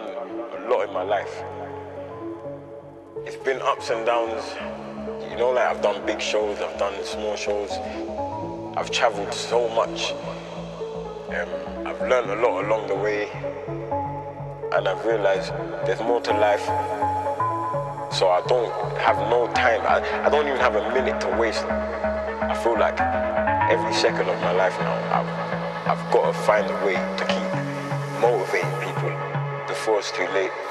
Done a lot in my life. It's been ups and downs. You know, like I've done big shows, I've done small shows. I've traveled so much. Um, I've learned a lot along the way. And I've realized there's more to life. So I don't have no time. I, I don't even have a minute to waste. I feel like every second of my life now, I've, I've got to find a way to keep before it's too late.